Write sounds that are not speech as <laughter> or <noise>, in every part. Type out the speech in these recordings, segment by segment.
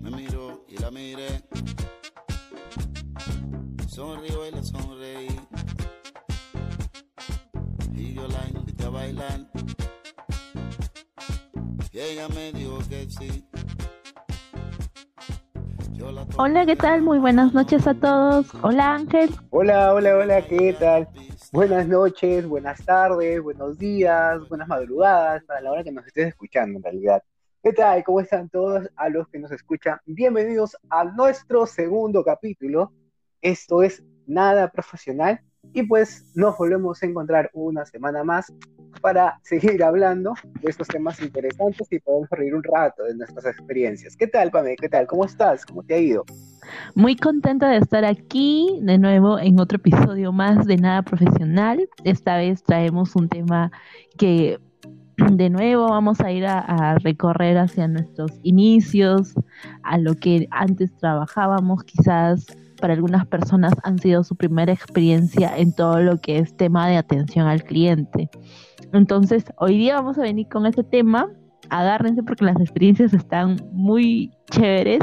Me miró y la miré. Sonrió y le sonreí. Y yo la invité a bailar. Y ella me dijo que sí. Hola, ¿qué tal? Muy buenas noches a todos. Hola Ángel. Hola, hola, hola, ¿qué tal? Buenas noches, buenas tardes, buenos días, buenas madrugadas, para la hora que nos estés escuchando en realidad. ¿Qué tal? ¿Cómo están todos a los que nos escuchan? Bienvenidos a nuestro segundo capítulo. Esto es Nada Profesional y pues nos volvemos a encontrar una semana más para seguir hablando de estos temas interesantes y podemos reír un rato de nuestras experiencias. ¿Qué tal, Pame? ¿Qué tal? ¿Cómo estás? ¿Cómo te ha ido? Muy contenta de estar aquí de nuevo en otro episodio más de Nada Profesional. Esta vez traemos un tema que <clears throat> de nuevo vamos a ir a, recorrer hacia nuestros inicios, a lo que antes trabajábamos, quizás para algunas personas han sido su primera experiencia en todo lo que es tema de atención al cliente. Entonces, hoy día vamos a venir con este tema. Agárrense porque las experiencias están muy chéveres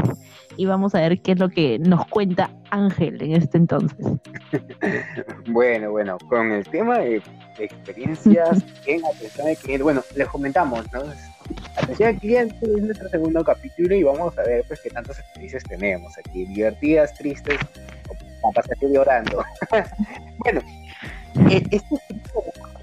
y vamos a ver qué es lo que nos cuenta Ángel en este entonces. <laughs> bueno, bueno, con el tema de experiencias <laughs> en atención al cliente, bueno, les comentamos, ¿no? Atención al cliente es nuestro segundo capítulo y vamos a ver pues qué tantas experiencias tenemos aquí, divertidas, tristes, o para seguir llorando. <laughs> bueno, eh, este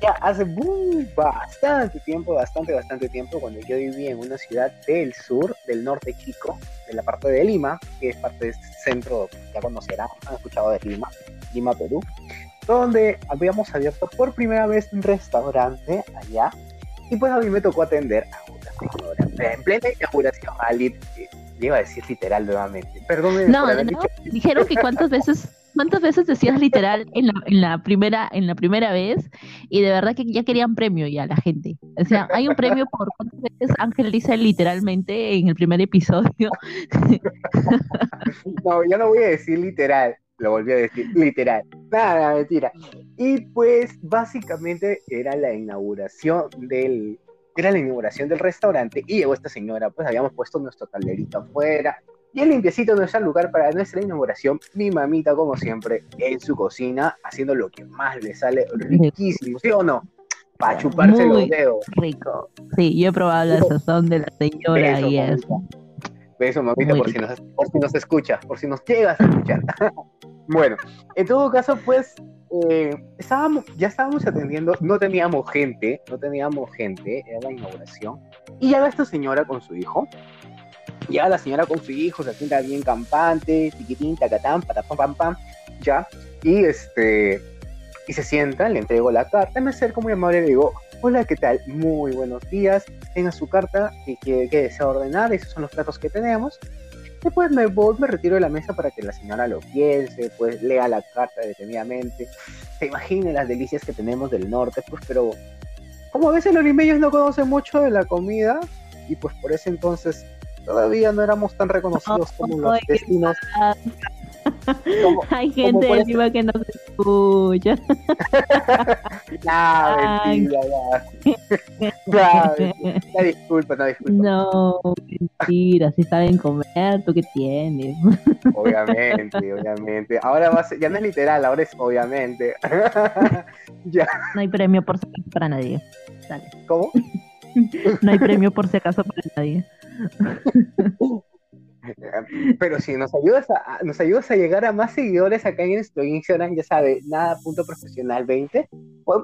ya hace uh, bastante tiempo, bastante, bastante tiempo, cuando yo vivía en una ciudad del sur, del norte chico, de la parte de Lima, que es parte de este centro, ya conocerán, han escuchado de Lima, Lima, Perú, donde habíamos abierto por primera vez un restaurante allá, y pues a mí me tocó atender a una señora, en plena inauguración, Ali, iba a decir literal nuevamente, perdón. No, no, dijeron que cuántas veces ¿Cuántas veces decías literal en la, en la primera en la primera vez? Y de verdad que ya querían premio ya la gente. O sea, hay un premio por cuántas veces Ángel dice literalmente en el primer episodio. <laughs> No, yo no voy a decir literal, lo volví a decir literal. Nada, mentira. Y pues básicamente era la inauguración del era la inauguración del restaurante y llegó esta señora, pues habíamos puesto nuestro calderito afuera, y el limpiecito no está el lugar para nuestra inauguración. Mi mamita, como siempre, en su cocina, haciendo lo que más le sale riquísimo, ¿sí o no? Para chuparse los dedos. Rico. Sí, yo he probado la sazón de la señora y eso. Beso, mamita, por si, nos, por si nos escucha, por si nos llegas a escuchar. <laughs> bueno, en todo caso, pues, eh, estábamos, ya estábamos atendiendo, no teníamos gente, no teníamos gente, era la inauguración. Y llega esta señora con su hijo, ya la señora con su hijo se sienta bien campante, tiquitín, tacatán, patapam, pam, pam, ya. Y este, y se sienta, le entrego la carta, me acerco muy amable y le digo, hola, ¿qué tal? Muy buenos días, tenga su carta que, que, que desea ordenar, esos son los platos que tenemos. Después me voy, me retiro de la mesa para que la señora lo piense, pues lea la carta detenidamente, se imagine las delicias que tenemos del norte, pues, pero como a veces los limeños no conocen mucho de la comida, y pues por ese entonces todavía no éramos tan reconocidos como los destinos. Hay <laughs> gente de encima que no se escucha. <laughs> nah, mentira, <laughs> nah. nah, disculpa, no disculpa. No, mentira, si saben comer, ¿tú qué tienes? obviamente, obviamente. Ahora va a ser, ya no es literal, ahora es obviamente. ya. No hay premio por para nadie. Dale. ¿Cómo? No hay premio por si acaso para nadie. Pero si nos ayudas a, nos ayudas a llegar a más seguidores acá en nuestro Instagram, ya sabes, nada punto profesional 20,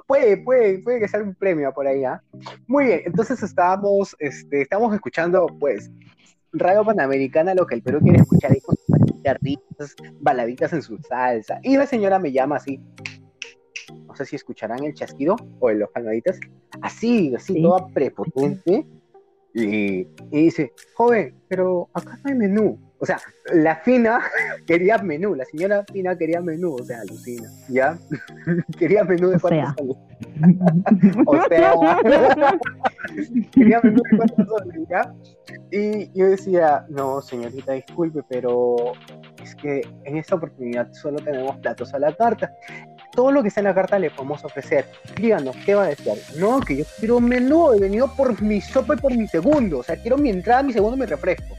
puede, puede, puede que sea un premio por ahí, ¿ah? Muy bien, entonces estábamos, este, estamos escuchando, pues, Radio Panamericana, lo que el Perú quiere escuchar ahí con sus baladitas en su salsa. Y la señora me llama así. No sé si escucharán el chasquido o los palmaditas. Así, así, toda prepotente y, dice, joven, pero acá no hay menú. O sea, la fina <laughs> quería menú, la señora fina quería menú, o sea, alucina, ¿ya? <laughs> quería menú de cuatro soles. <laughs> o sea, quería menú de cuatro soles, ¿ya? Y yo decía, no, señorita, disculpe, pero es que en esta oportunidad solo tenemos platos a la carta. Todo lo que está en la carta le podemos ofrecer. Díganos, ¿qué va a decir? No, que yo quiero menú, he venido por mi sopa y por mi segundo, o sea, quiero mi entrada, mi segundo, mi refresco.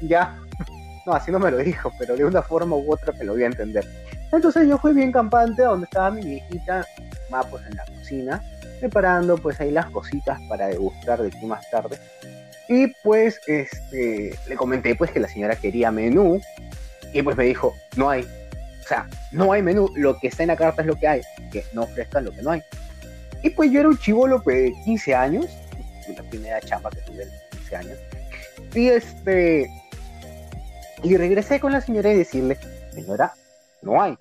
Ya, <laughs> no, así no me lo dijo, pero de una forma u otra me lo voy a entender. Entonces yo fui bien campante a donde estaba mi viejita, más pues en la cocina, preparando pues ahí las cositas para degustar de aquí más tarde. Y pues este, le comenté pues que la señora quería menú y pues me dijo, no hay. O sea, no hay menú, lo que está en la carta es lo que hay, que no ofrezcan lo que no hay. Y pues yo era un chivolo pues, de 15 años, la primera chamba que tuve de 15 años. Y este, y regresé con la señora y decirle, señora, no hay.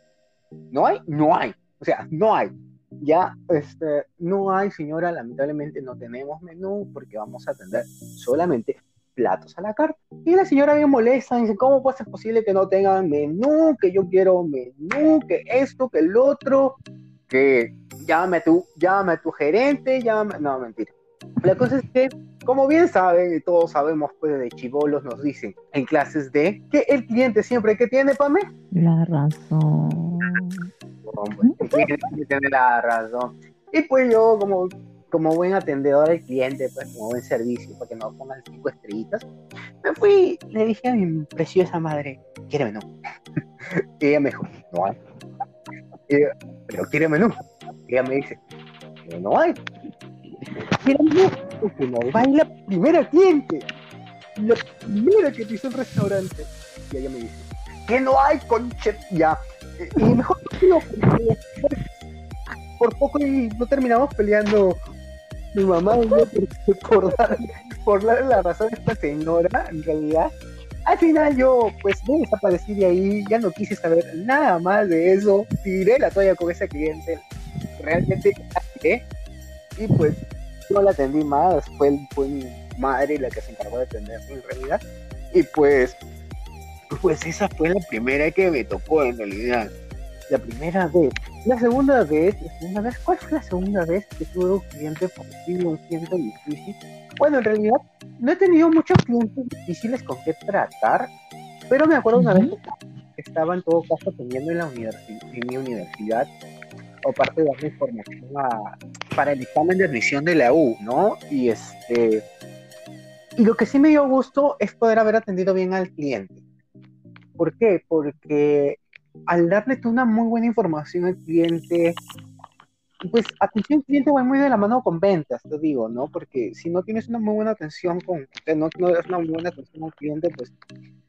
No hay, no hay. O sea, no hay. Ya, este, no hay, señora, lamentablemente no tenemos menú porque vamos a atender solamente platos a la carta. Y la señora bien molesta, dice, ¿cómo puede ser posible que no tengan menú? Que yo quiero menú, que esto, que el otro, que llámame a tu, llámame a tu gerente, llámame... No, mentira. La cosa es que, como bien saben, y todos sabemos, pues de chivolos nos dicen en clases de que el cliente siempre que tiene, Pame, La razón. tiene la razón. Y pues yo, como, como buen atendedor al cliente, pues como buen servicio, para que no pongan cinco estrellitas, me fui, le dije a mi preciosa madre, ¿quiere menú? <laughs> y ella me dijo, no hay. Pero quiere menú. Ella me dice, "Pero no hay. Quiere menú, no va la primera cliente. La primera que pisó el restaurante. Y ella me dice, que no hay, conche, ya. Y mejor no, por poco y no terminamos peleando mi mamá por, dar, por darle la razón a esta señora, en realidad. Al final yo pues me desaparecí de ahí, ya no quise saber nada más de eso, tiré la toalla con ese cliente, realmente tiré y pues no la atendí más, fue, fue mi madre la que se encargó de atenderme en realidad. Y pues, pues esa fue la primera que me tocó en realidad. La primera vez. La segunda vez, la segunda vez, ¿cuál fue la segunda vez que tuve un cliente posible, un cliente difícil? Bueno, en realidad no he tenido muchos clientes difíciles con qué tratar, pero me acuerdo una vez que estaba en todo caso atendiendo en, la universi- en mi universidad, o parte de darle información a- para el examen de admisión de la U, ¿no? Y este. Y lo que sí me dio gusto es poder haber atendido bien al cliente. ¿Por qué? Porque al darle tú una muy buena información al cliente, pues atención al cliente va muy de la mano con ventas, te digo, ¿no? Porque si no tienes una muy buena atención con, no, no das una muy buena atención al cliente, pues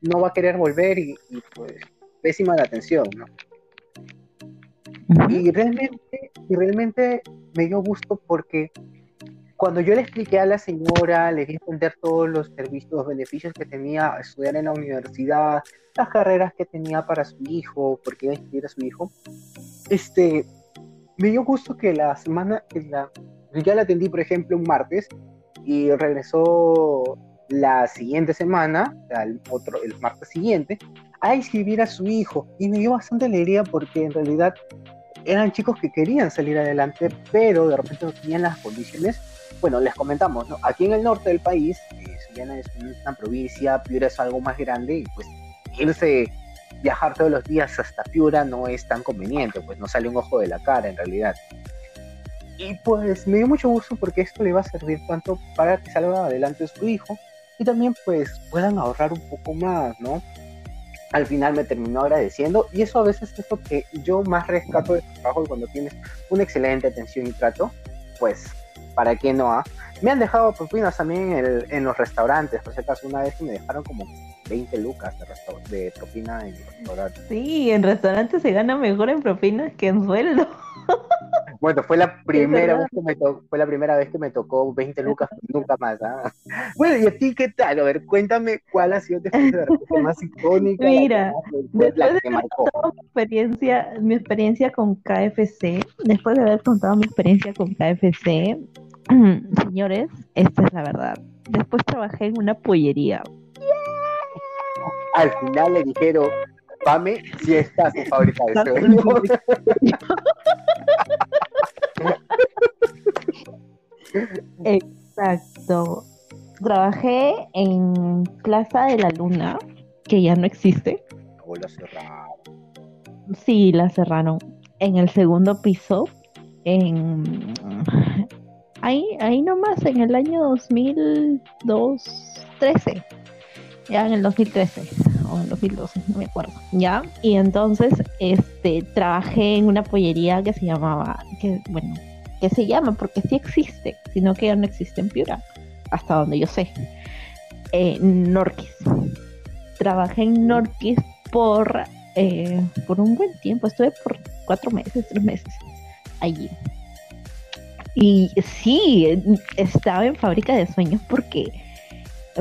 no va a querer volver y, y, pues pésima la atención, ¿no? Y realmente, y realmente me dio gusto porque cuando yo le expliqué a la señora, le di a entender todos los servicios, los beneficios que tenía estudiar en la universidad, las carreras que tenía para su hijo, porque iba a inscribir a su hijo, este, me dio gusto que la semana, que la, ya la atendí, por ejemplo, un martes y regresó la siguiente semana, el, otro, el martes siguiente, a inscribir a su hijo. Y me dio bastante alegría porque en realidad eran chicos que querían salir adelante, pero de repente no tenían las condiciones. Bueno, les comentamos, ¿no? Aquí en el norte del país, eh, Sullana es una provincia, Piura es algo más grande y pues irse, viajar todos los días hasta Piura no es tan conveniente, pues no sale un ojo de la cara en realidad. Y pues me dio mucho gusto porque esto le va a servir tanto para que salga adelante su hijo y también pues puedan ahorrar un poco más, ¿no? Al final me terminó agradeciendo y eso a veces es lo que yo más rescato de trabajo cuando tienes una excelente atención y trato, pues para qué no ha. Me han dejado propinas también en, el- en los restaurantes, por si acaso una vez que me dejaron como 20 lucas de, de propina en el restaurante. Sí, en restaurantes se gana mejor en propinas que en sueldo. <laughs> Bueno, fue la primera vez que me to- fue la primera vez que me tocó 20 lucas, nunca más. ¿ah? Bueno, ¿y a ti qué tal? A ver, cuéntame cuál ha sido tu experiencia más icónica. la que Mira, la después de que haber marcó. contado mi experiencia, mi experiencia con KFC, después de haber contado mi experiencia con KFC, <clears throat> señores, esta es la verdad. Después trabajé en una pollería. Al final le dijeron, Pame, si estás en fábrica de sueños. <laughs> Exacto. Trabajé en Plaza de la Luna, que ya no existe. No, lo cerraron. Sí, la cerraron. en el segundo piso, en ahí, ahí nomás, en el año 2013, ya en el 2013 o en el 2012, no me acuerdo, ya, y entonces este trabajé en una pollería que se llamaba, que bueno, que se llama porque sí existe, sino que ya no existe en Piura, hasta donde yo sé, eh, Norquis. Trabajé en Norquis por, eh, por un buen tiempo, estuve por cuatro meses, tres meses allí. Y sí, estaba en fábrica de sueños porque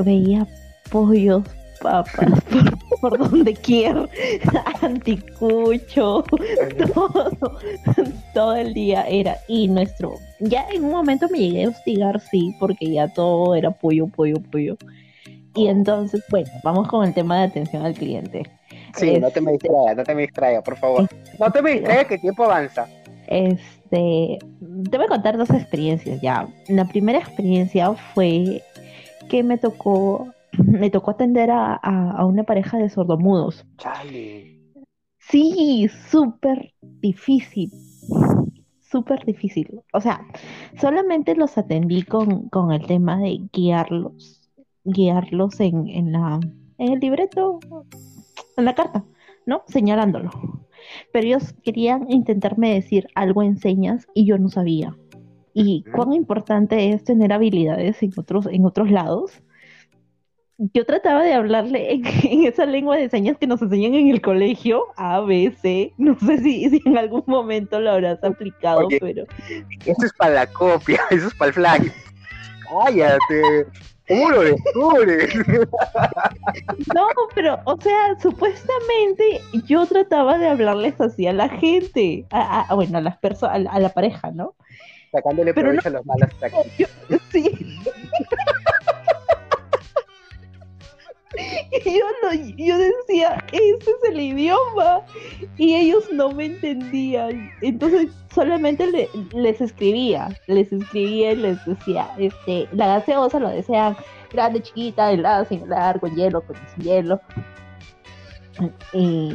veía pollos, papas <laughs> por, donde quiero, <laughs> anticucho, todo, todo el día era. Y nuestro, ya en un momento me llegué a hostigar, sí, porque ya todo era pollo, pollo, pollo. Y entonces, bueno, vamos con el tema de atención al cliente. Sí, no te me distraigas, no te me distraigas, por favor. No te me distraigas que el tiempo avanza. Este, te voy a contar dos experiencias ya. La primera experiencia fue que me tocó, me tocó atender a, a, una pareja de sordomudos. Chale. Sí, súper difícil. Súper difícil. O sea, solamente los atendí con, con el tema de guiarlos, guiarlos en, en la, en el libreto, en la carta, ¿no? Señalándolo. Pero ellos querían intentarme decir algo en señas y yo no sabía. Y cuán importante es tener habilidades en otros, en otros lados. Yo trataba de hablarle <laughs> en, esa lengua de señas que nos enseñan en el colegio, A, B, C. No sé si, si en algún momento lo habrás aplicado, pero. Eso es para la copia, <laughs> eso es para el flag. Cállate. ¿Cómo lo descubres? <laughs> No, pero, o sea, supuestamente yo trataba de hablarles así a la gente, a, bueno, a las personas, a, la pareja, ¿no? Sacándole pero provecho a los malos <laughs> Yo, sí. Y yo, yo decía, ese es el idioma. Y ellos no me entendían. Entonces solamente les escribía, les escribía y les decía, este, la gaseosa lo desean grande, chiquita, helada, sin helada, con hielo, con hielo. Y,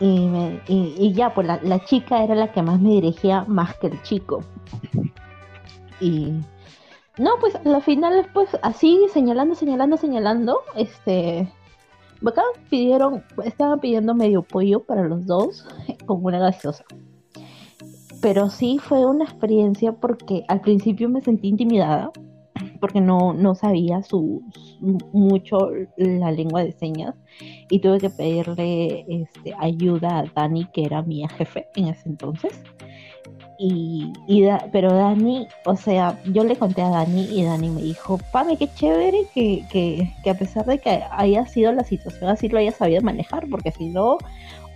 y, ya, pues la, la chica era la que más me dirigía más que el chico. Y no, pues al final, pues así señalando, señalando, señalando, este, acá pidieron, estaban pidiendo medio pollo para los dos <laughs> con una gaseosa. Pero sí fue una experiencia porque al principio me sentí intimidada porque no, no sabía su, mucho la lengua de señas y tuve que pedirle este, ayuda a Dani, que era mi jefe en ese entonces. Y, pero Dani, o sea, yo le conté a Dani y Dani me dijo, Pame, qué chévere que, que, que, a pesar de que haya sido la situación así lo haya sabido manejar, porque si no,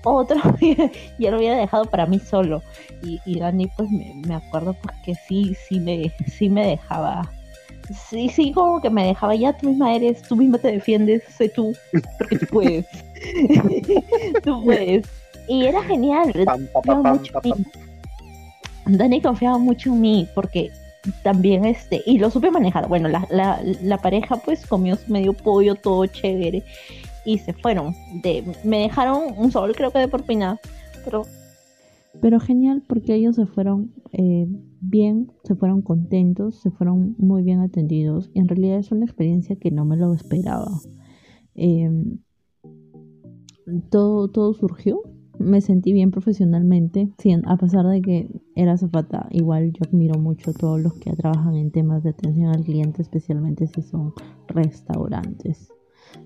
otro <laughs> ya lo hubiera dejado para mí solo. Y, y Dani, pues me, me, acuerdo porque sí, sí me, sí me dejaba. Sí, sí, como que me dejaba, ya tú misma eres, tú misma te defiendes, sé tú, porque tú puedes. <laughs> tú puedes. Y era genial. Dani confiaba mucho en mí porque también este, y lo supe manejar. Bueno, la, la, la pareja pues comió medio pollo, todo chévere, y se fueron. De, me dejaron un sol, creo que de propina, pero... Pero genial porque ellos se fueron eh, bien, se fueron contentos, se fueron muy bien atendidos. Y en realidad es una experiencia que no me lo esperaba. Em, todo, todo surgió me sentí bien profesionalmente, a pesar de que era zafata, igual yo admiro mucho a todos los que trabajan en temas de atención al cliente, especialmente si son restaurantes.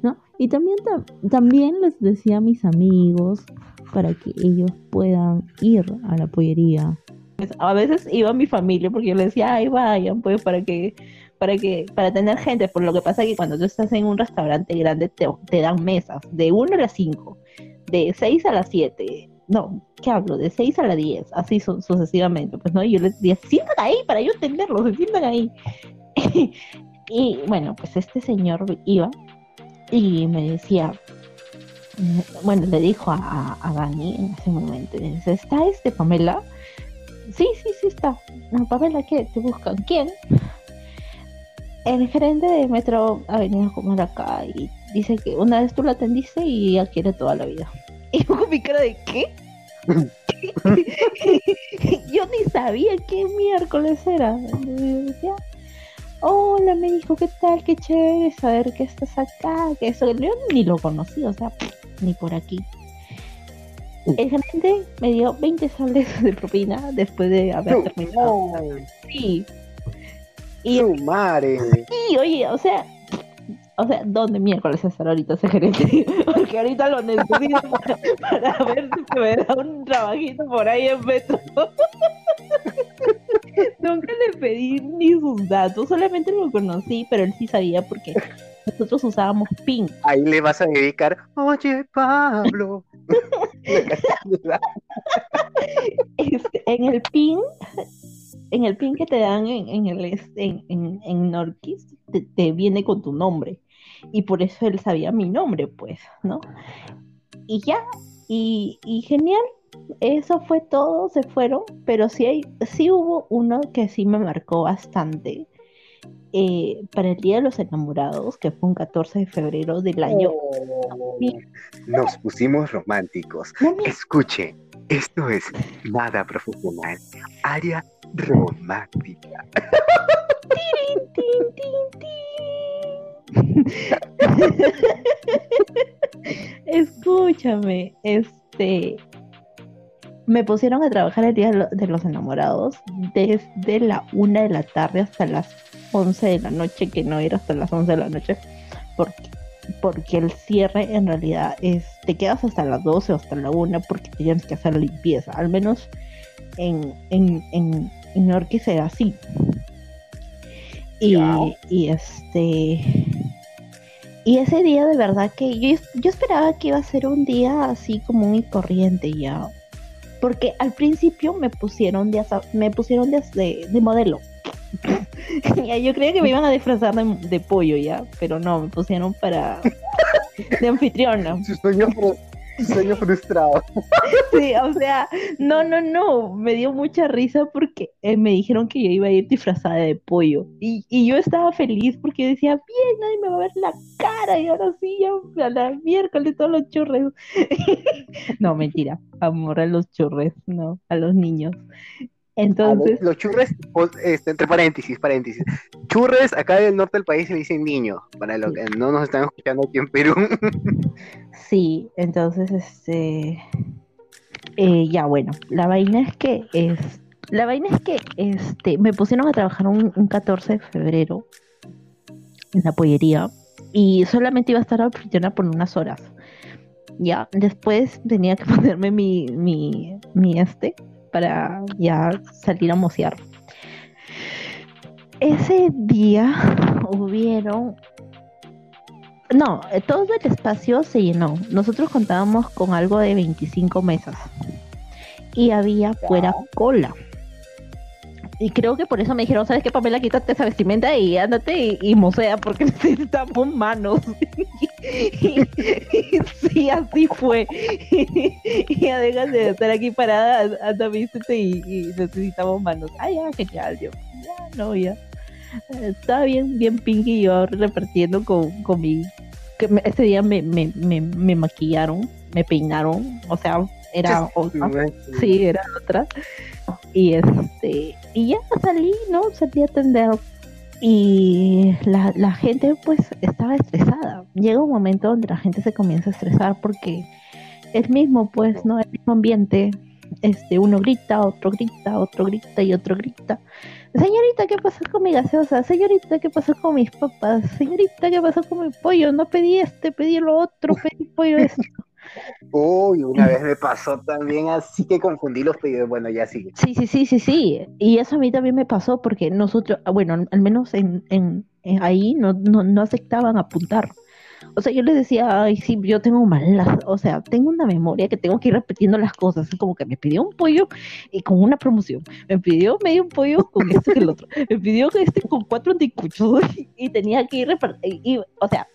¿no? Y también, también les decía a mis amigos para que ellos puedan ir a la pollería. Pues, a veces iba mi familia porque yo les decía, ay, vayan, pues para que para que para tener gente, por lo que pasa que cuando tú estás en un restaurante grande te, te dan mesas de 1 a las 5 de 6 a las 7, no, ¿qué hablo? De 6 a las 10, así sucesivamente, pues no, y yo les decía, sientan ahí para yo entenderlo, se sientan ahí. <laughs> y bueno, pues este señor iba y me decía, bueno, le dijo a, a, Dani en ese momento, dice, ¿está este Pamela? Sí, sí, sí está. Pamela, ¿qué? ¿Te buscan? ¿Quién? El gerente de Metro ha venido a comer acá y dice que una vez tú la atendiste y ya quiere toda la vida. <laughs> Y con mi cara de ¿qué? <laughs> yo ni sabía qué miércoles era. Decía, hola, me dijo, ¿qué tal? Qué chévere saber que estás acá, que eso. Yo ni lo conocí, o sea, ni por aquí. El gerente me dio 20 soles de propina después de haber terminado. Sí. Y, madre. y oye, o sea, o sea, ¿dónde miércoles estar ahorita ese gerente? <laughs> Porque ahorita lo necesito para, <laughs> para ver si se me da un trabajito por ahí en Metro. <laughs> Nunca le pedí ni sus datos, solamente lo conocí, pero él sí sabía porque nosotros usábamos PIN. Ahí le vas a dedicar, oye Pablo. Este, en el PIN, en el PIN que te dan en, en el este, en, en, en Norquis, te, te viene con tu nombre. Y por eso él sabía mi nombre, pues, ¿no? Y ya, y, y genial. Eso fue todo, se fueron, pero sí, hay, sí hubo uno que sí me marcó bastante. eh, para el Día de los Enamorados, que fue un 14 de febrero del año. Oh, nos pusimos románticos. Escuche, esto es nada profesional, área romántica. <laughs> Tin, tin, tin. <laughs> Escúchame, este me pusieron a trabajar el día de lo- de los enamorados desde la una de la tarde hasta las 11 de la noche, que no era hasta las 11 de la noche, porque, porque el cierre en realidad es, te quedas hasta las 12 o hasta la una porque tienes que hacer la limpieza, al menos en, en, en, en Orquis era así. Y, y este y ese día de verdad que yo, yo esperaba que iba a ser un día así común y corriente ya. Porque al principio me pusieron de, me pusieron de, de, de modelo. <laughs> Ya, yo creía que me iban a disfrazar de, de pollo ya, pero no, me pusieron para <laughs> de anfitriona. Su sueño frustrado. <laughs> Sí, o sea, no, no, no, me dio mucha risa porque eh, me dijeron que yo iba a ir disfrazada de pollo y, y yo estaba feliz porque decía, bien, nadie me va a ver la cara y ahora sí, ya a la miércoles todos los churres. <laughs> No, mentira, amor a los churres, no, a los niños. Entonces, los churres, pues, este, entre paréntesis, paréntesis. Churres acá del norte del país se le dicen niño, para los que no nos están escuchando aquí en Perú. <laughs> sí, entonces, este, eh, ya bueno, la vaina es que es, la vaina es que, este, me pusieron a trabajar un, un 14 de febrero en la pollería y solamente iba a estar anfitriona por unas horas. Ya, después tenía que <laughs> ponerme mi, mi, mi este para ya salir a mocear. Ese día hubieron no, todo el espacio se llenó. Nosotros contábamos con algo de 25 mesas y había fuera cola. Y creo que por eso me dijeron, ¿sabes qué, Pamela? Quítate esa vestimenta y ándate y, y mocea porque <laughs> necesitamos manos. Y, y sí, así fue. y ya dejas de estar aquí parada, anda, vístete y, y necesitamos manos. Ah, ya, genial, yo. Ya, no, ya. Estaba bien, bien pinky yo repartiendo con, con mi... Que me- ese día me, me, me, me maquillaron, me peinaron, o sea, era otra. Sí, era otra. Y este, y ya salí, ¿no? Salí a atender. Y la, la gente pues estaba estresada. Llega un momento donde la gente se comienza a estresar porque el mismo, pues, ¿no? El mismo ambiente. Este, uno grita, otro grita, otro grita y otro grita. Señorita, ¿qué pasó con mi gaseosa? Señorita, ¿qué pasó con mis papas? Señorita, ¿qué pasó con mi pollo? No pedí este, pedí lo otro, pedí pollo esto. Uy, una vez me pasó también así que confundí los pedidos. Bueno, ya sigue. Sí, sí, sí, sí, sí. Y eso a mí también me pasó porque nosotros, ah, bueno, al menos en, en, en ahí no, no, no aceptaban apuntar. O sea, yo les decía, ay, sí, yo tengo malas, o sea, tengo una memoria que tengo que ir repitiendo las cosas. Como que me pidió un pollo y con una promoción. Me pidió medio pollo con esto y el otro. <laughs> Me pidió este con cuatro anticuchos y tenía que ir repartiendo. O sea,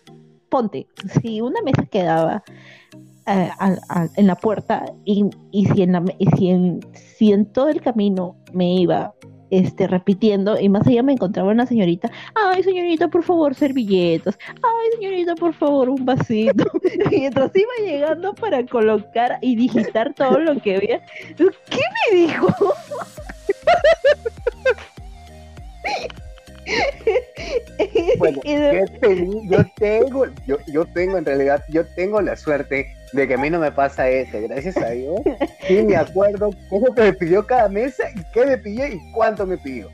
ponte, si una mesa quedaba eh, en la puerta y, y si, en la y si, en, si en todo el camino me iba este, repitiendo, y más allá me encontraba una señorita, ay señorita, por favor, servilletas, ay señorita, por favor, un vasito. <laughs> Mientras iba llegando para colocar y digitar todo lo que había, ¿qué me dijo? <laughs> Bueno, <laughs> yo tengo, yo, yo tengo en realidad, yo tengo la suerte de que a mí no me pasa eso, gracias a Dios. Sí me acuerdo cómo me pidió cada mesa y qué me pidió y cuánto me pidió.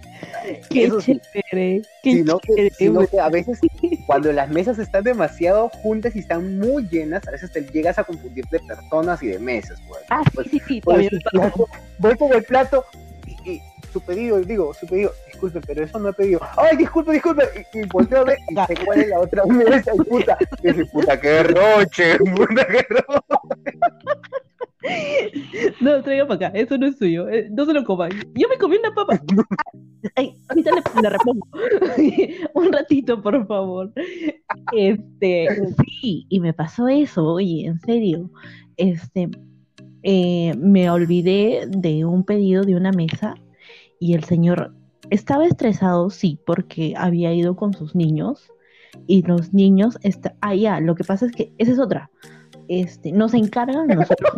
Qué eso chévere, qué sino, que, sino que a veces cuando las mesas están demasiado juntas y están muy llenas, a veces te llegas a confundir de personas y de mesas. Pues. Ah, sí, sí, sí, pues, <laughs> voy con el plato y su pedido, digo, su pedido, disculpe, pero eso no he pedido. Ay, disculpe, disculpe. Y, y y se cuál es la otra mesa y puta. Y dice, puta, qué roche, puta, qué roche. No, traiga para acá, eso no es suyo, eh, no se lo coman. Yo me comí una papa. Ay, ahorita le, le repongo. <laughs> Un ratito, por favor. Este, sí, y me pasó eso, oye, en serio. Este, eh, me olvidé de un pedido de una mesa y el señor estaba estresado, sí, porque había ido con sus niños y los niños, está, ah, lo que pasa es que esa es otra. Este, nos encargan nosotros,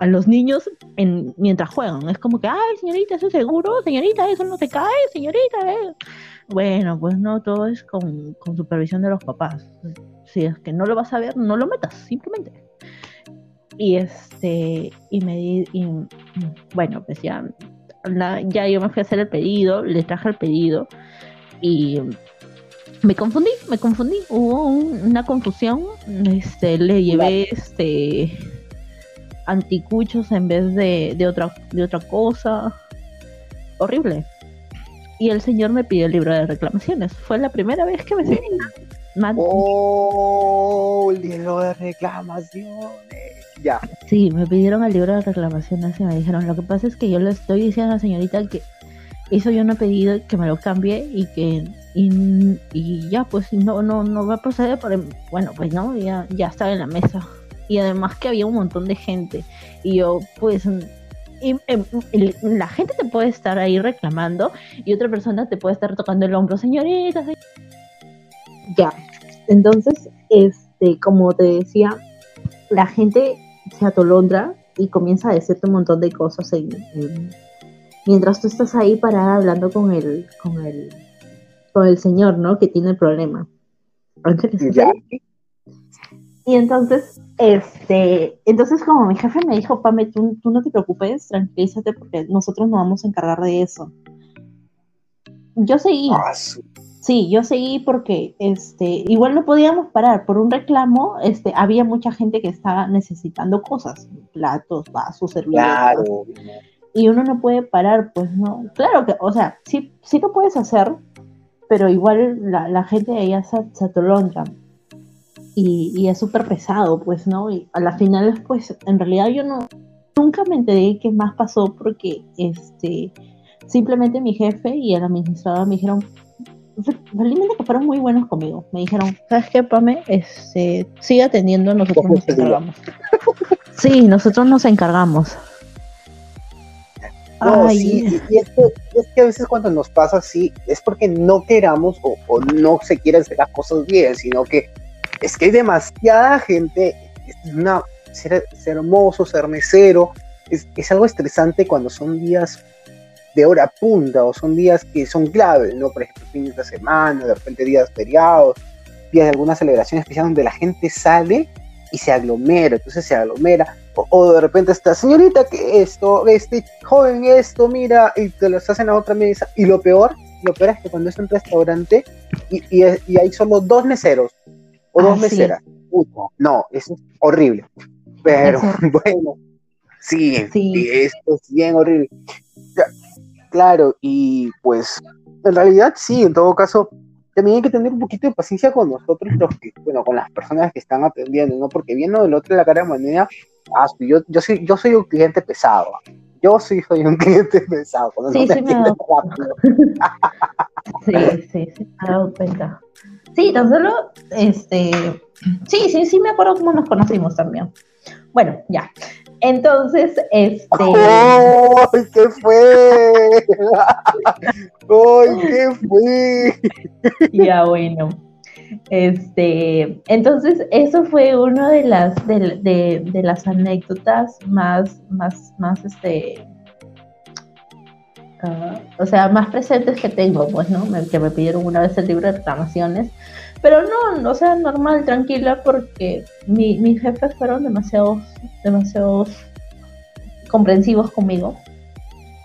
a los niños en, mientras juegan. Es como que, ay, señorita, ¿eso es seguro? Señorita, eso no se cae, señorita. Eh". Bueno, pues no, todo es con, con, supervisión de los papás. Si es que no lo vas a ver, no lo metas, simplemente. Y este, y me y, bueno, pues ya ya yo me fui a hacer el pedido, le traje el pedido y me confundí, me confundí, hubo una confusión, este, le llevé este anticuchos en vez de, otra, de otra cosa, horrible. Y el señor me pidió el libro de reclamaciones, fue la primera vez que me Oh, el libro de reclamaciones. Ya. Sí, me pidieron el libro de reclamaciones y me dijeron, lo que pasa es que yo le estoy diciendo a la señorita que hizo yo un pedido que me lo cambie y que y, ya pues no no no va a proceder pero bueno pues no ya ya estaba en la mesa. Y además que había un montón de gente. Y yo pues y, la gente te puede estar ahí reclamando y otra persona te puede estar tocando el hombro señorita ya. Entonces este como te decía la gente se atolondra y comienza a decirte un montón de cosas mientras tú estás ahí parada hablando con el, con el, con el señor, ¿no? Que tiene el problema. Y entonces, este, entonces como mi jefe me dijo, Pame, tú, tú no te preocupes, tranquilízate porque nosotros nos vamos a encargar de eso. Yo seguí. Ah, Sí, yo seguí porque este, igual no podíamos parar. Por un reclamo, este, había mucha gente que estaba necesitando cosas, platos, vasos, servicios. Y uno no puede parar, pues no. Claro que, o sea, sí, sí lo puedes hacer, pero igual la, la gente de allá se, se atolontra. Y, y, es súper pesado, pues, ¿no? Y a la final, pues, en realidad yo no, nunca me enteré qué más pasó porque, este, simplemente mi jefe y el administrador me dijeron, realmente que fueron muy buenos conmigo. Me dijeron, ¿sabes qué, Pame? Este, sigue atendiendo, nosotros nos encargamos. sí, nosotros nos encargamos. sí, y, es, que, a veces cuando nos pasa así, es porque no queramos o, no se quieren hacer las cosas bien, sino que es que hay demasiada gente, es una, ser, hermoso, ser mesero, es, es algo estresante cuando son días de hora punta o son días que son claves, ¿no? Por ejemplo, fines de semana, de repente días feriados, días de alguna celebración especial donde la gente sale y se aglomera, entonces se aglomera, o, de repente está, señorita, que esto, este joven, esto, mira, y te lo hacen a otra mesa, y lo peor, lo peor es que cuando es un restaurante y, y, hay solo dos meseros o dos ah, meseras, no, eso es horrible, pero <laughs> bueno, sí, sí. esto es bien horrible. Claro, y pues en realidad sí, en todo caso, también hay que tener un poquito de paciencia con nosotros, los que, bueno, con las personas que están atendiendo, ¿no? Porque viendo del otro de la cara de manera, ah, yo, yo, soy, yo soy un cliente pesado. Yo sí soy un <laughs> cliente pesado. Sí, sí, me dado <laughs> sí, sí, sí, me he dado cuenta. Sí, tan solo, este, sí, sí, sí me acuerdo cómo nos conocimos también. Bueno, ya. Entonces, este. ¡Ay, qué fue! ¡Ay, qué fue! ya, bueno. Este, entonces, eso fue una de las, de, de, de las anécdotas más, más, más, este, ah, o sea, más presentes que tengo, pues, ¿no? Me- que me pidieron una vez el libro de reclamaciones. Pero no, o sea, normal, tranquila, porque mi- mis jefes fueron demasiados, demasiados comprensivos conmigo.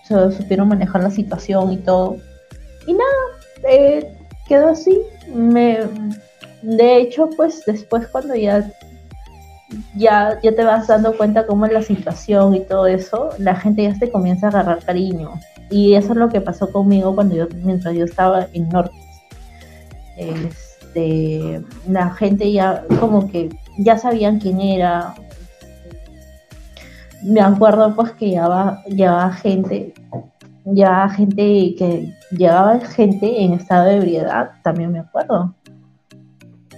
O sea, supieron manejar la situación y todo. Y nada, eh, quedó así. Me, de hecho, pues después cuando ya, ya, ya te vas dando cuenta cómo es la situación y todo eso, la gente ya te comienza a agarrar cariño. Y eso es lo que pasó conmigo cuando yo, mientras yo estaba en Norte. Este, la gente ya como que ya sabían quién era. Me acuerdo pues que llevaba, llevaba gente, llevaba gente que llevaba gente en estado de ebriedad, también me acuerdo.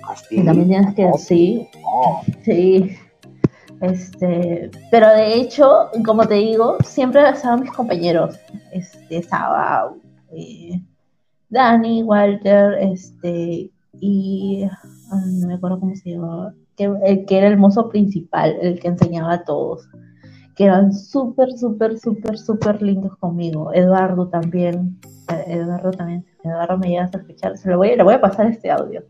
Así. También tienes que sí, No. sí. Este, pero de hecho, como te digo, siempre estaban mis compañeros. Este, estaba eh, Dani, Walter, este, y ay, no me acuerdo cómo se llamaba, que, el que era el mozo principal, el que enseñaba a todos, que eran súper, súper, súper, súper lindos conmigo. Eduardo también, eh, Eduardo también, Eduardo me llegas a escuchar, se lo voy, le voy a pasar este audio.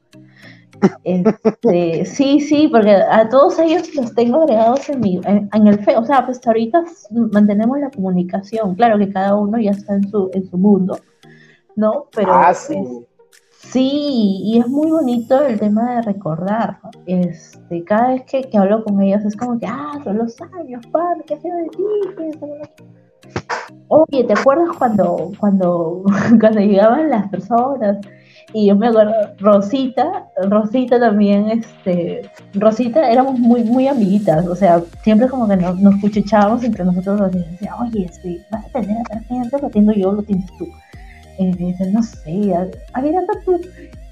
<laughs> Este, sí, sí, porque a todos ellos los tengo agregados en, mi, en, en el fe, o sea, pues ahorita mantenemos la comunicación, claro que cada uno ya está en su, en su mundo, ¿no? Pero Ah, sí. Sí, y es muy bonito el tema de recordar. Este, cada vez que, que hablo con ellos es como que, ah, son los años, pan, ¿qué ha sido de ti? ¿Qué ha sido de ti?". Oye, ¿te acuerdas cuando, cuando, <laughs> cuando llegaban las personas? Y yo me acuerdo, Rosita, Rosita también, este, Rosita éramos muy, muy amiguitas, o sea, siempre como que nos, nos cuchicheábamos entre nosotros así, decía, oye, este, vas a tener a tal gente, lo tengo yo, lo tienes tú. Y me dice, no sé, a, a ver, anda tú. <laughs>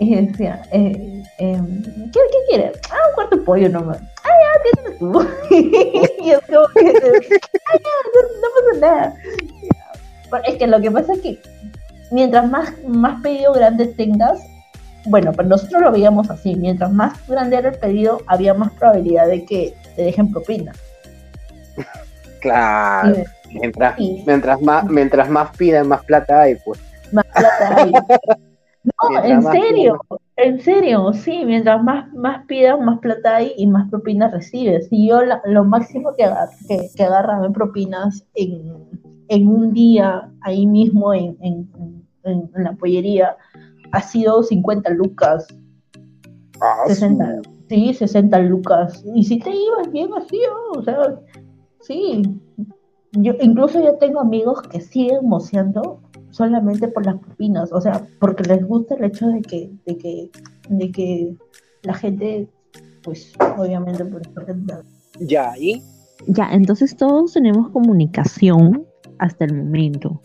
y decía, eh, em, ¿qué, ¿qué quieres? Ah, un cuarto de pollo nomás. Ah, ya, tienes tú. <laughs> y es como que, ah, ya, no, no pasa nada. Pero Es que lo que pasa es que mientras más, más pedido grande tengas, bueno, pero nosotros lo veíamos así, mientras más grande era el pedido, había más probabilidad de que te dejen propina. <laughs> Claro. Y- Mientras, Sí. mientras, más, mientras más piden, más plata hay, pues. más plata hay. <laughs> No, en serio, en serio, sí, mientras más, más pidas, más plata hay y más propinas recibes. Y yo la- lo máximo que, agar- que, que agarraba en propinas en, en un día, ahí mismo en, en, en- la pollería, ha sido 50 lucas, Ah, 60, sí, 60 lucas. Y si te ibas bien así, o sea, sí. Yo incluso yo tengo amigos que siguen moceando solamente por las propinas, o sea, porque les gusta el hecho de que, de que, de que la gente, pues, obviamente, por porque- Ya, ¿y? Ya, entonces todos tenemos comunicación hasta el momento.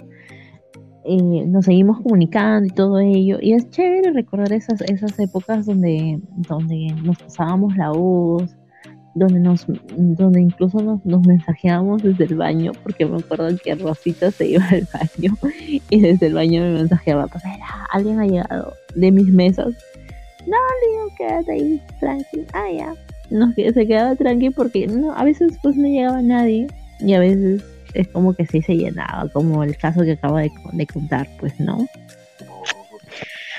Eh, nos seguimos comunicando y todo ello. Y es chévere recordar esas, esas épocas donde, donde nos pasábamos la voz, donde nos, donde incluso nos, nos mensajeábamos desde el baño, porque me acuerdo que Rosita se iba al baño y desde el baño me mensajeaba, pues era, alguien ha llegado de mis mesas. No, le digo, quédate ahí, tranqui. Ah, ya no, que se quedaba tranqui porque no, a veces pues no llegaba nadie y a veces es como que sí se llenaba, como el caso que acabo de, de contar, pues no.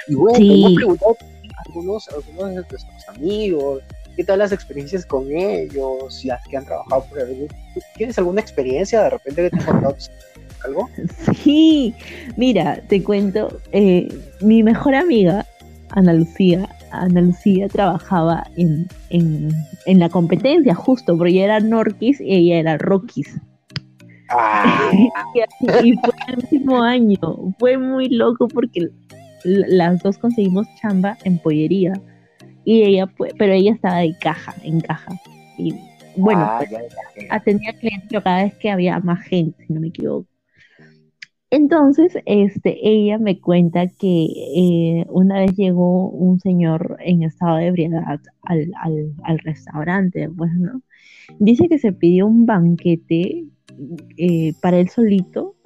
Y bueno, Sí. preguntado a algunos, algunos de nuestros amigos, ¿qué tal las experiencias con ellos? Las que han trabajado por algún... ¿Tienes alguna experiencia de repente que te contado algo? <laughs> Sí, mira, te cuento, eh, mi mejor amiga, Ana Lucía, Ana Lucía trabajaba en, en, en la competencia justo, porque ella era Norquis y ella era Rockies. Ah, <laughs> y fue el mismo año. Fue muy loco porque las dos conseguimos chamba en pollería. Y ella, fue- pero ella estaba de caja, en caja. Y bueno, ah, pues, atendía clientes, pero cada vez que había más gente, si no me equivoco. Entonces, este, ella me cuenta que eh, una vez llegó un señor en estado de ebriedad al, al, al restaurante, pues, ¿no? Dice que se pidió un banquete eh, para él solito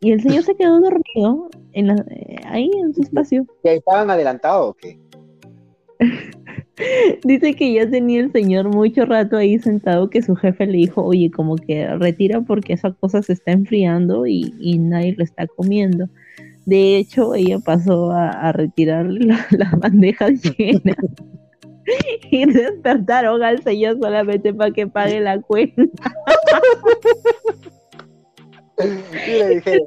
y el señor se quedó dormido en la, eh, ahí en su espacio. ¿Y ahí estaban adelantados o qué? <laughs> Dice que ya tenía el señor mucho rato ahí sentado que su jefe le dijo, oye, como que retira porque esa cosa se está enfriando y, nadie lo está comiendo. De hecho, ella pasó a, a retirar <laughs> la- las bandejas llenas <laughs> y despertaron al señor solamente para que pague la cuenta. Le dije,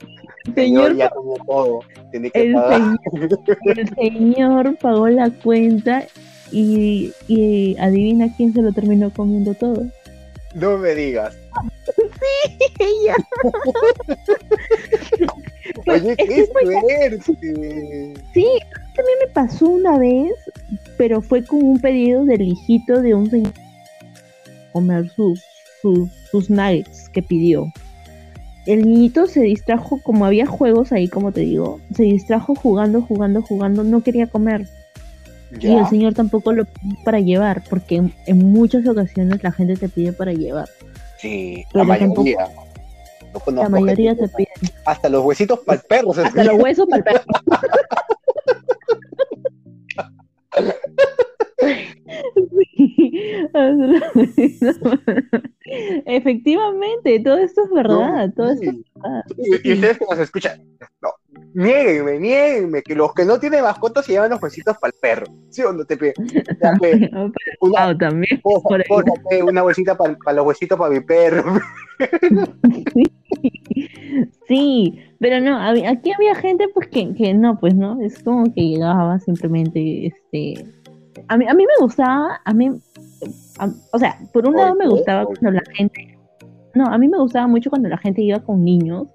El señor, señor, ya comió todo, tiene que el pagar. señor, el <laughs> señor pagó la cuenta y, y adivina quién se lo terminó comiendo todo. No me digas. Ella. <laughs> Oye, Es qué fue- suerte. Sí, también me pasó una vez, pero fue con un pedido del hijito de un señor comer sus, sus, sus nuggets que pidió. El niñito se distrajo, como había juegos ahí, como te digo, se distrajo jugando, jugando, jugando, no quería comer. Y el señor tampoco lo pidió para llevar, porque en, en muchas ocasiones la gente te pide para llevar. Sí, Pero la tampoco- mayoría. No La mayoría te piden. Hasta los huesitos para el perro. se Hasta los huesos para el perro. <laughs> <laughs> Sí. <laughs> Efectivamente, todo esto es verdad, todo esto es sí. verdad. Y, y ustedes que nos escuchan, no, niéguenme, niéguenme, que los que no tienen mascotas se llevan los huesitos para el perro. ¿Sí o no te pe? Ya, pe, <laughs> una, Ah, también. <laughs> por una bolsita para los huesitos para mi perro. Sí, pero no, aquí había gente pues que, que no, pues no, es como que llegaba simplemente, este, a mí, a mí me gustaba, a mí, o sea, por un ¿Por lado me gustaba ¿Por cuando la gente, no, a mí me gustaba mucho cuando la gente iba con niños,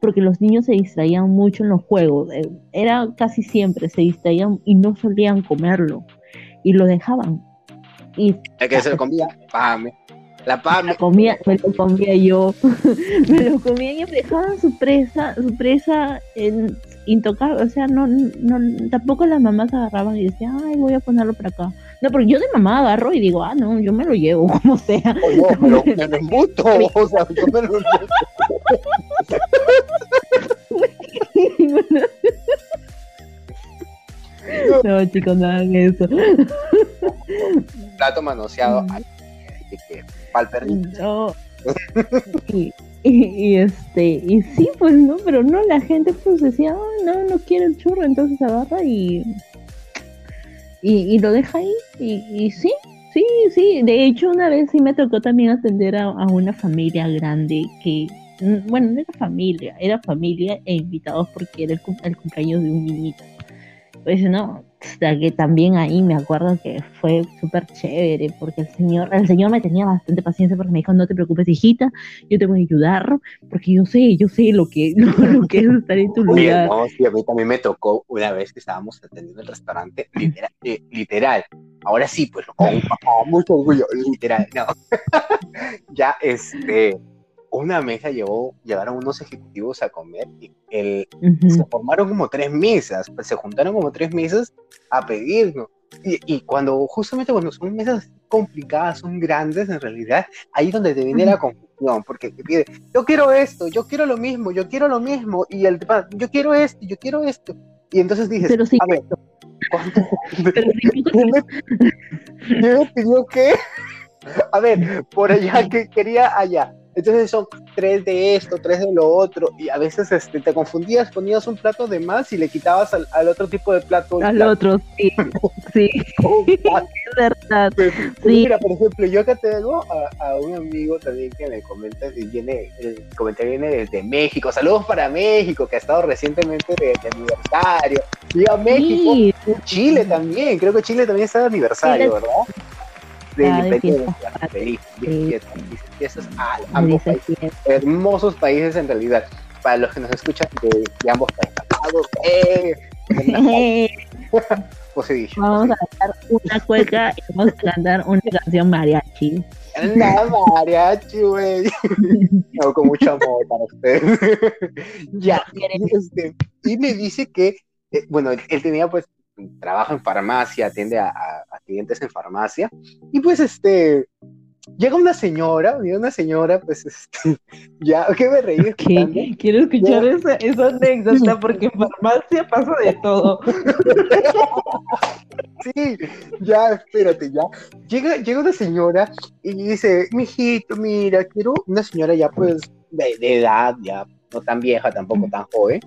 porque los niños se distraían mucho en los juegos, eh, era casi siempre, se distraían y no solían comerlo, y lo dejaban, y El que se lo comía, pame. La pame. lo comía, me lo comía yo, <laughs> me lo comía y me dejaban su presa, su presa en, intocable, o sea, no, no, tampoco las mamás agarraban y decían, ay, voy a ponerlo por acá. No, porque yo de mamá agarro y digo, ah, no, yo me lo llevo, <laughs> como sea. O no, pero <laughs> me lo embuto. O sea, yo me lo embuto. Bueno, <laughs> no, chicos, no hagan eso. Plato manoseado. Mm. Ay, perrito. No. Y, y, y, este, y sí, pues no, pero no, la gente pues decía, "Ah, no, no quiere el churro, entonces agarra y, y, y lo deja ahí. Y, y sí, sí, sí. De hecho, una vez sí me tocó también atender a, a una familia grande que, mm, bueno, no era familia, era familia e invitados porque era el, cum- el cumpleaños de un niñito. Pues no, hasta que también ahí me acuerdo que fue súper chévere, porque el señor, el señor me tenía bastante paciencia porque me dijo, no te preocupes, hijita, yo te voy a ayudar, porque yo sé, yo sé lo que, <laughs> lo, que es estar en tu lugar. no, sí, a mí también me tocó una vez que estábamos atendiendo el restaurante, <laughs> literal, eh, literal. Ahora sí, pues con, con mucho orgullo, literal, no. <laughs> ya, este, una mesa llevó, llegaron unos ejecutivos a comer y el, Ujú. se formaron como tres mesas, pues, se juntaron como tres mesas a pedirnos. Y, y cuando, justamente cuando son mesas complicadas, son grandes en realidad, ahí es donde te viene la confusión, porque te pide, yo quiero esto, yo quiero lo mismo, yo quiero lo mismo, y el yo quiero esto, yo quiero esto. Y entonces dices, Pero sí, a ver, ¿cuánto? <laughs> pero sí, <laughs> ¿Quién me, quién me pidió qué? <laughs> A ver, por allá que quería allá. Entonces son tres de esto, tres de lo otro, y a veces este, te confundías, ponías un plato de más y le quitabas al, al otro tipo de plato. al plato. otro, sí, <laughs> sí, <laughs> es verdad. Pues, Sí. Mira, por ejemplo, yo acá tengo a, a un amigo también que me comenta que viene, el comentario viene desde México. Saludos para México, que ha estado recientemente de, de aniversario. Viva México, Sí, Chile también, creo que Chile también está de aniversario, ¿verdad? De de independencia. fiesta. Feliz, Sí. feliz fiestas, felices fiestas a me ambos países. Hermosos países en realidad. Para los que nos escuchan de, de ambos países. ¡Eh! <laughs> Possedition. Vamos a cantar una cueca y vamos a cantar una canción mariachi. La mariachi, güey. No, con mucho amor para usted. ya, y, este, y me dice que, eh, bueno, él, él tenía pues trabajo en farmacia, atiende a, a- a clientes en farmacia, y pues este, llega una señora, llega una señora, pues este, <laughs> ya, que me reí escuchando. ¿Qué? Quiero escuchar esa, esa anécdota porque en farmacia pasa de todo. <laughs> Sí, ya, espérate, ya. Llega, llega una señora y dice, mijito, mira, quiero una señora ya pues de, de edad, ya no tan vieja, tampoco tan joven.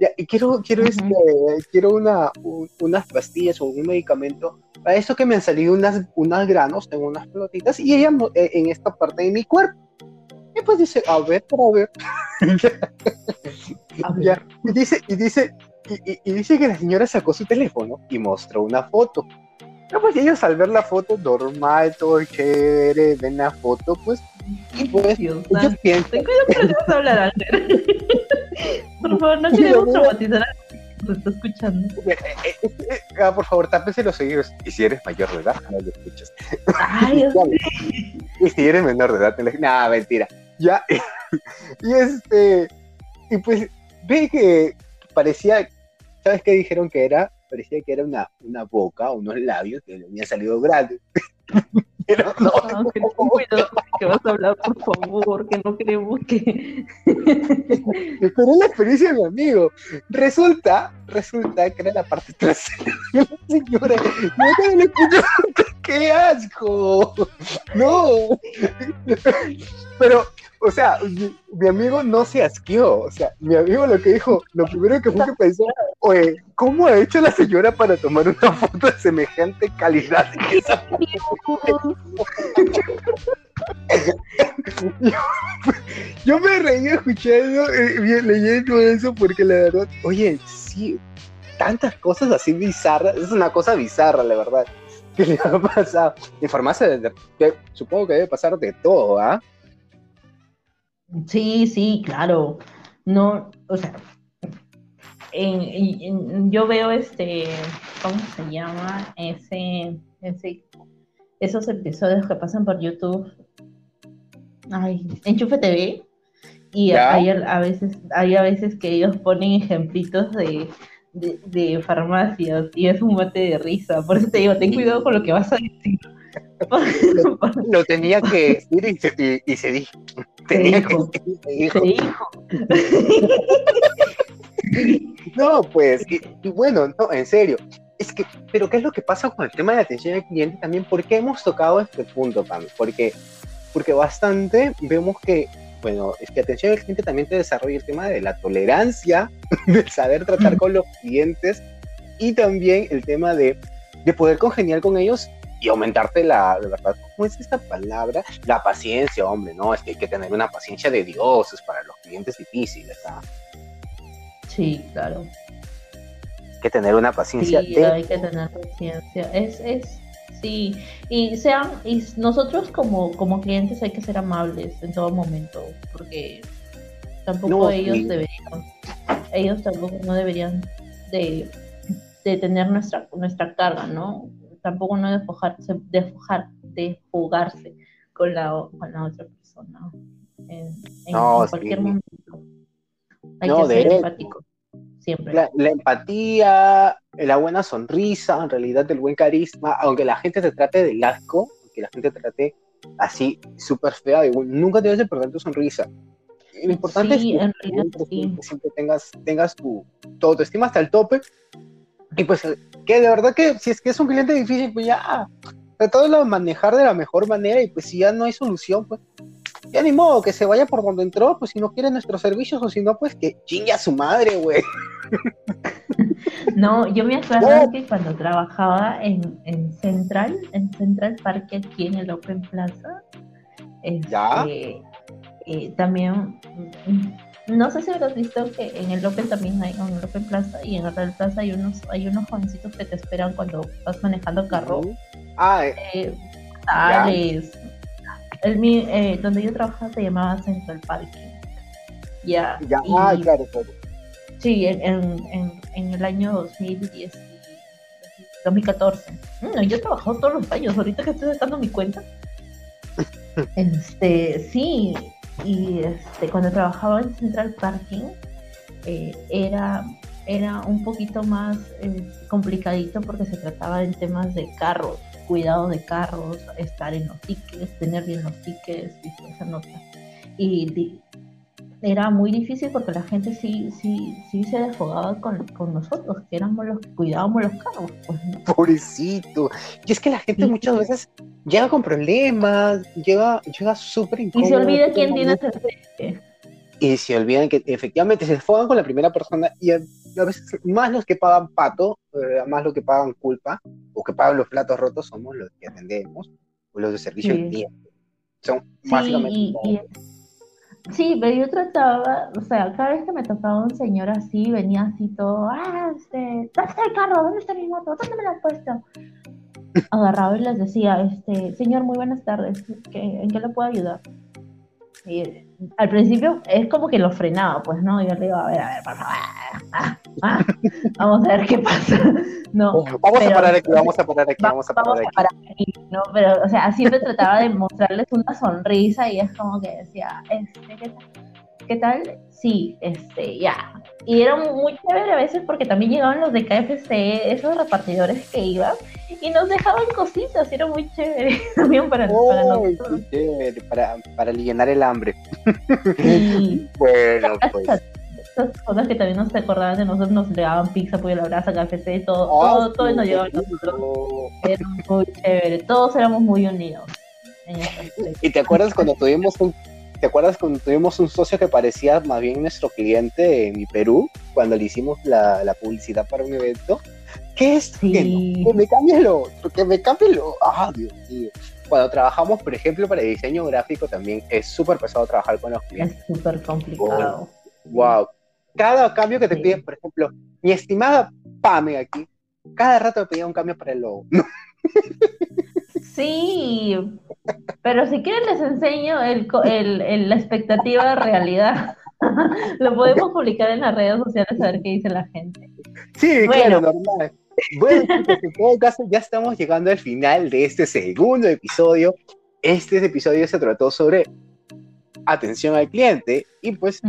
Ya, y quiero, quiero, Ujú. este, quiero una, un- unas pastillas o un medicamento para eso que me han salido unas, unas granos en unas pelotitas y ella eh, en esta parte de mi cuerpo. Y pues dice, a ver, para ver. A <laughs> ver. Ya, y dice, y dice, y, y- y dice que la señora sacó su teléfono y mostró una foto. No, pues ellos al ver la foto, normal, todo chévere, ven la foto, pues, pues, Dios piensan, Ten cuidado con lo que vas a hablar, Alder. <laughs> Por favor, no queremos lo traumatizar a nos está escuchando. eh, eh, eh, ah, por favor, tápense los oídos. Y si eres mayor de edad, no lo escuchas. Ay, <laughs> Y si eres menor de edad, te le- Nah, mentira. Ya, <laughs> y este, y pues, ve que parecía, ¿sabes qué dijeron que era? Parecía que era una, una boca, unos labios que le habían salido grandes. Pero no, No, que cuidado que vas a hablar, por favor, que no queremos que... <laughs> Pero es la experiencia de mi amigo. Resulta, resulta que era la parte trasera de la señora. No, <laughs> ¡Qué asco! No. <laughs> Pero, o sea, mi, mi amigo no se asqueó. O sea, mi amigo lo que dijo, lo primero que fue que pensó, oye, ¿cómo ha hecho la señora para tomar una foto de semejante calidad? <laughs> Yo me reí escuchando, eh, leyendo eso, porque la verdad, oye, sí, tantas cosas así bizarras, es una cosa bizarra, la verdad, que le ha pasado. En farmacia, de- de- supongo que debe pasar de todo, ¿ah? Sí, sí, claro. No, o sea, en- yo veo este, ¿cómo se llama? Ese, ese, esos episodios que pasan por YouTube. Ay, Enchufe TV. Y hay a, veces, hay a veces que ellos ponen ejemplitos de, de, de farmacias y es un mate de risa. Por eso te digo, ten cuidado con lo que vas a decir. <laughs> Lo tenía que decir y se, y- y se dijo. Que dijo. se dijo. <laughs> No, pues, y, y bueno, no, en serio. Es que, pero ¿qué es lo que pasa con el tema de la atención al cliente también? ¿Por qué hemos tocado este punto, Pam? Porque, porque bastante vemos que, bueno, es que atención al cliente también te desarrolla el tema de la tolerancia, <laughs> de saber tratar con los clientes y también el tema de, de poder congeniar con ellos y aumentarte la, de verdad, ¿cómo es esta palabra? La paciencia, hombre, ¿no? Es que hay que tener una paciencia de dioses para los clientes difíciles, ¿ah? Sí, claro. Hay que tener una paciencia Sí, de hay que tener paciencia. Es, es, sí. Y sean, y nosotros como, como clientes hay que ser amables en todo momento, porque tampoco No, ellos deberían, ellos tampoco no deberían de, de tener nuestra, nuestra carga, ¿no? Tampoco no despojarse, despojar, desfogarse con la, con la otra persona. En, en- No, cualquier sí. momento. Hay No, que ser empático. Siempre. la, la empatía, la buena sonrisa, en realidad el buen carisma, aunque la gente te trate de asco, aunque la gente te trate así súper fea, nunca te debes de perder tu sonrisa. Lo importante Sí, es que siempre, sí. siempre, tengas, tengas tu, tu autoestima hasta el tope. Y pues que de verdad que si es que es un cliente difícil, pues ya tratarlo de manejar de la mejor manera y pues si ya no hay solución, pues ya ni modo, que se vaya por donde entró, pues si no quiere nuestros servicios o si no, pues que chingue a su madre, güey. No, yo me acuerdo No. que cuando trabajaba en, en Central, en Central Park aquí en el Open Plaza, este, Ya. eh, también, no sé si habrás visto que en el Open también hay, en el Open Plaza y en el Real Plaza hay unos, hay unos jovencitos que te esperan cuando vas manejando carro. Ah, eh, Eh, tales. El, mi- eh, donde yo trabajaba se llamaba Central Parking. Ya. ya, y- ah, claro, claro. Sí, en, en, en, en el año 2010, 2014. No, yo he trabajado todos los años, ahorita que estoy sacando mi cuenta. <laughs> Este, sí, y este, cuando trabajaba en Central Parking, eh, era, era un poquito más eh, complicadito porque se trataba en temas de carros, cuidado de carros, estar en los tickets, tener bien los tickets y esa nota. Y era muy difícil porque la gente sí, sí, sí se desfogaba con, con nosotros, que éramos los que cuidábamos los carros. Pues, Pobrecito. Y es que la gente muchas veces llega con problemas, llega, llega súper incómodo. Y se olvida quién tiene ese Y se olvidan que efectivamente se desfogan con la primera persona y a, veces más los que pagan pato, eh, más los que pagan culpa o que pagan los platos rotos somos los que atendemos o los de servicio al cliente. Son básicamente... Sí, pero yo trataba, o sea, cada vez que me tocaba un señor así, venía así todo, ah, este, ¿dónde está el carro? ¿Dónde está mi moto? ¿Dónde me lo has puesto? Agarraba y les decía, este, señor, muy buenas tardes, ¿en qué le puedo ayudar? Y al principio es como que lo frenaba, pues, ¿no? Yo le digo, a ver, a ver, por favor, ah, ah, vamos a ver qué pasa. <laughs> No, vamos a parar aquí, vamos a parar aquí, vamos a parar, aquí. ¿no? Pero, o sea, siempre trataba de mostrarles una sonrisa y es como que decía, este, ¿qué tal? ¿Qué tal? Sí, este, ya. Y era muy chévere a veces porque también llegaban los de KFC, esos repartidores que iban, y nos dejaban cositas, y era muy chévere <laughs> también para, para nosotros. Chévere, para, para aliviar el hambre. <laughs> bueno, pues cosas que también nos acordaban de nosotros, nos llegaban pizza, pollo la brasa, café, todo, oh, todo, todo nos llegaba a nosotros. Era muy chévere, todos éramos muy unidos. ¿Y te acuerdas <laughs> cuando tuvimos un ¿Te acuerdas cuando tuvimos un socio que parecía más bien nuestro cliente en Perú, cuando le hicimos la, la publicidad para un evento? ¿Qué es? Sí. Que, me cambie lo que me cambie lo. Ah, Dios mío. Cuando trabajamos, por ejemplo, para diseño gráfico también es súper pesado trabajar con los clientes. Es súper complicado. wow cada cambio que te piden, por ejemplo, mi estimada Pame aquí, cada rato me pedía un cambio para el logo. <laughs> Sí, pero si quieren les enseño el, la expectativa de realidad. <laughs> Lo podemos publicar en las redes sociales a ver qué dice la gente. Sí, claro, normal. Bueno, <laughs> en todo caso, ya estamos llegando al final de este segundo episodio. Este episodio se trató sobre atención al cliente y pues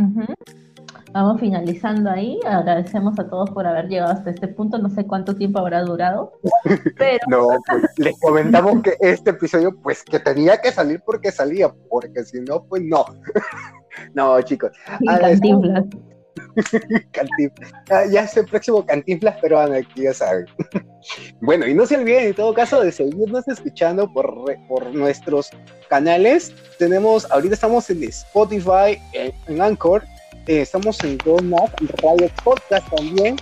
Vamos finalizando ahí. Agradecemos a todos por haber llegado hasta este punto. No sé cuánto tiempo habrá durado. <laughs> Pero... no, pues, les comentamos que este episodio, pues que tenía que salir porque salía, porque si no, pues no. <laughs> no, chicos. Cantinflas. <laughs> Cantinflas. Ah, ya es el próximo Cantinflas peruano, aquí ya saben. bueno, y no se olviden en todo caso de seguirnos escuchando por, por nuestros canales. Tenemos, ahorita estamos en Spotify, en, en Anchor eh, estamos en más Radio Podcast también.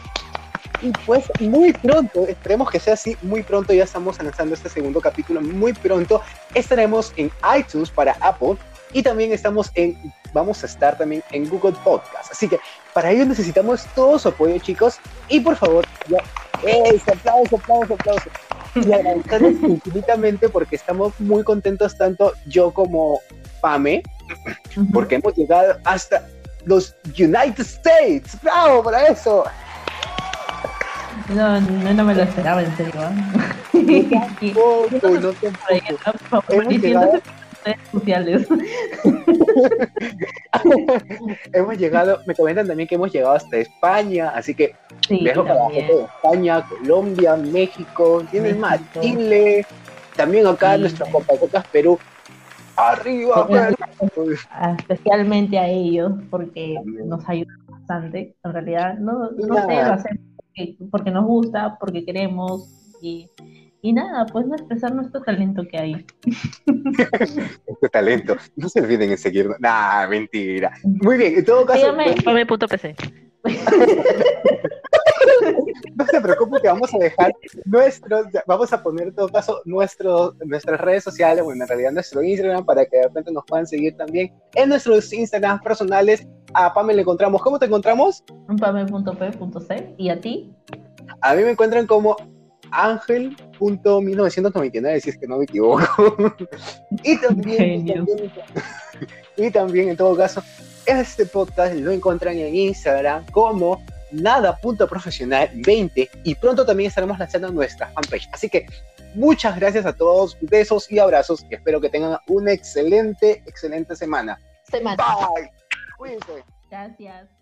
Y pues muy pronto, esperemos que sea así, muy pronto ya estamos lanzando este segundo capítulo, muy pronto estaremos en iTunes para Apple y también estamos en, vamos a estar también en Google Podcast. Así que para ello necesitamos todo su apoyo chicos y por favor, ya, ¡eh! aplauso, aplauso, aplauso. Y agradecerles <laughs> infinitamente porque estamos muy contentos tanto yo como Pame, porque hemos llegado hasta los United States. ¡Bravo para eso! No, no, no me lo esperaba, en serio. <laughs> Tampoco, no Hemos llegado... sociales. <laughs> hemos llegado, me comentan también que hemos llegado hasta España, así que sí, dejo para España, Colombia, México, tienen más, Chile, también acá sí. nuestros compatriotas Perú, Arriba, Especialmente a ellos, porque nos ayudan bastante. En realidad, no, no sé, lo hacemos porque, nos gusta, porque queremos y, y nada, pues no expresar nuestro talento que hay. <laughs> este talento. No se olviden en seguirnos. Nah, mentira. Muy bien, en todo caso. Dígame, punto PC. <laughs> no se preocupe que vamos a dejar nuestros, vamos a poner en todo caso nuestros, nuestras redes sociales, bueno, en realidad nuestro Instagram para que de repente nos puedan seguir también en nuestros Instagram personales. A Pamela le encontramos, ¿cómo te encontramos? Pamela.p.c y a ti. A mí me encuentran como ángel.1999, si es que no me equivoco. y también, y también, en todo caso, este podcast lo encuentran en Instagram como nada.profesional20 y pronto también estaremos lanzando nuestra fanpage. Así que muchas gracias a todos, besos y abrazos y espero que tengan una excelente, excelente semana. Semana. Bye. Cuídense. Gracias.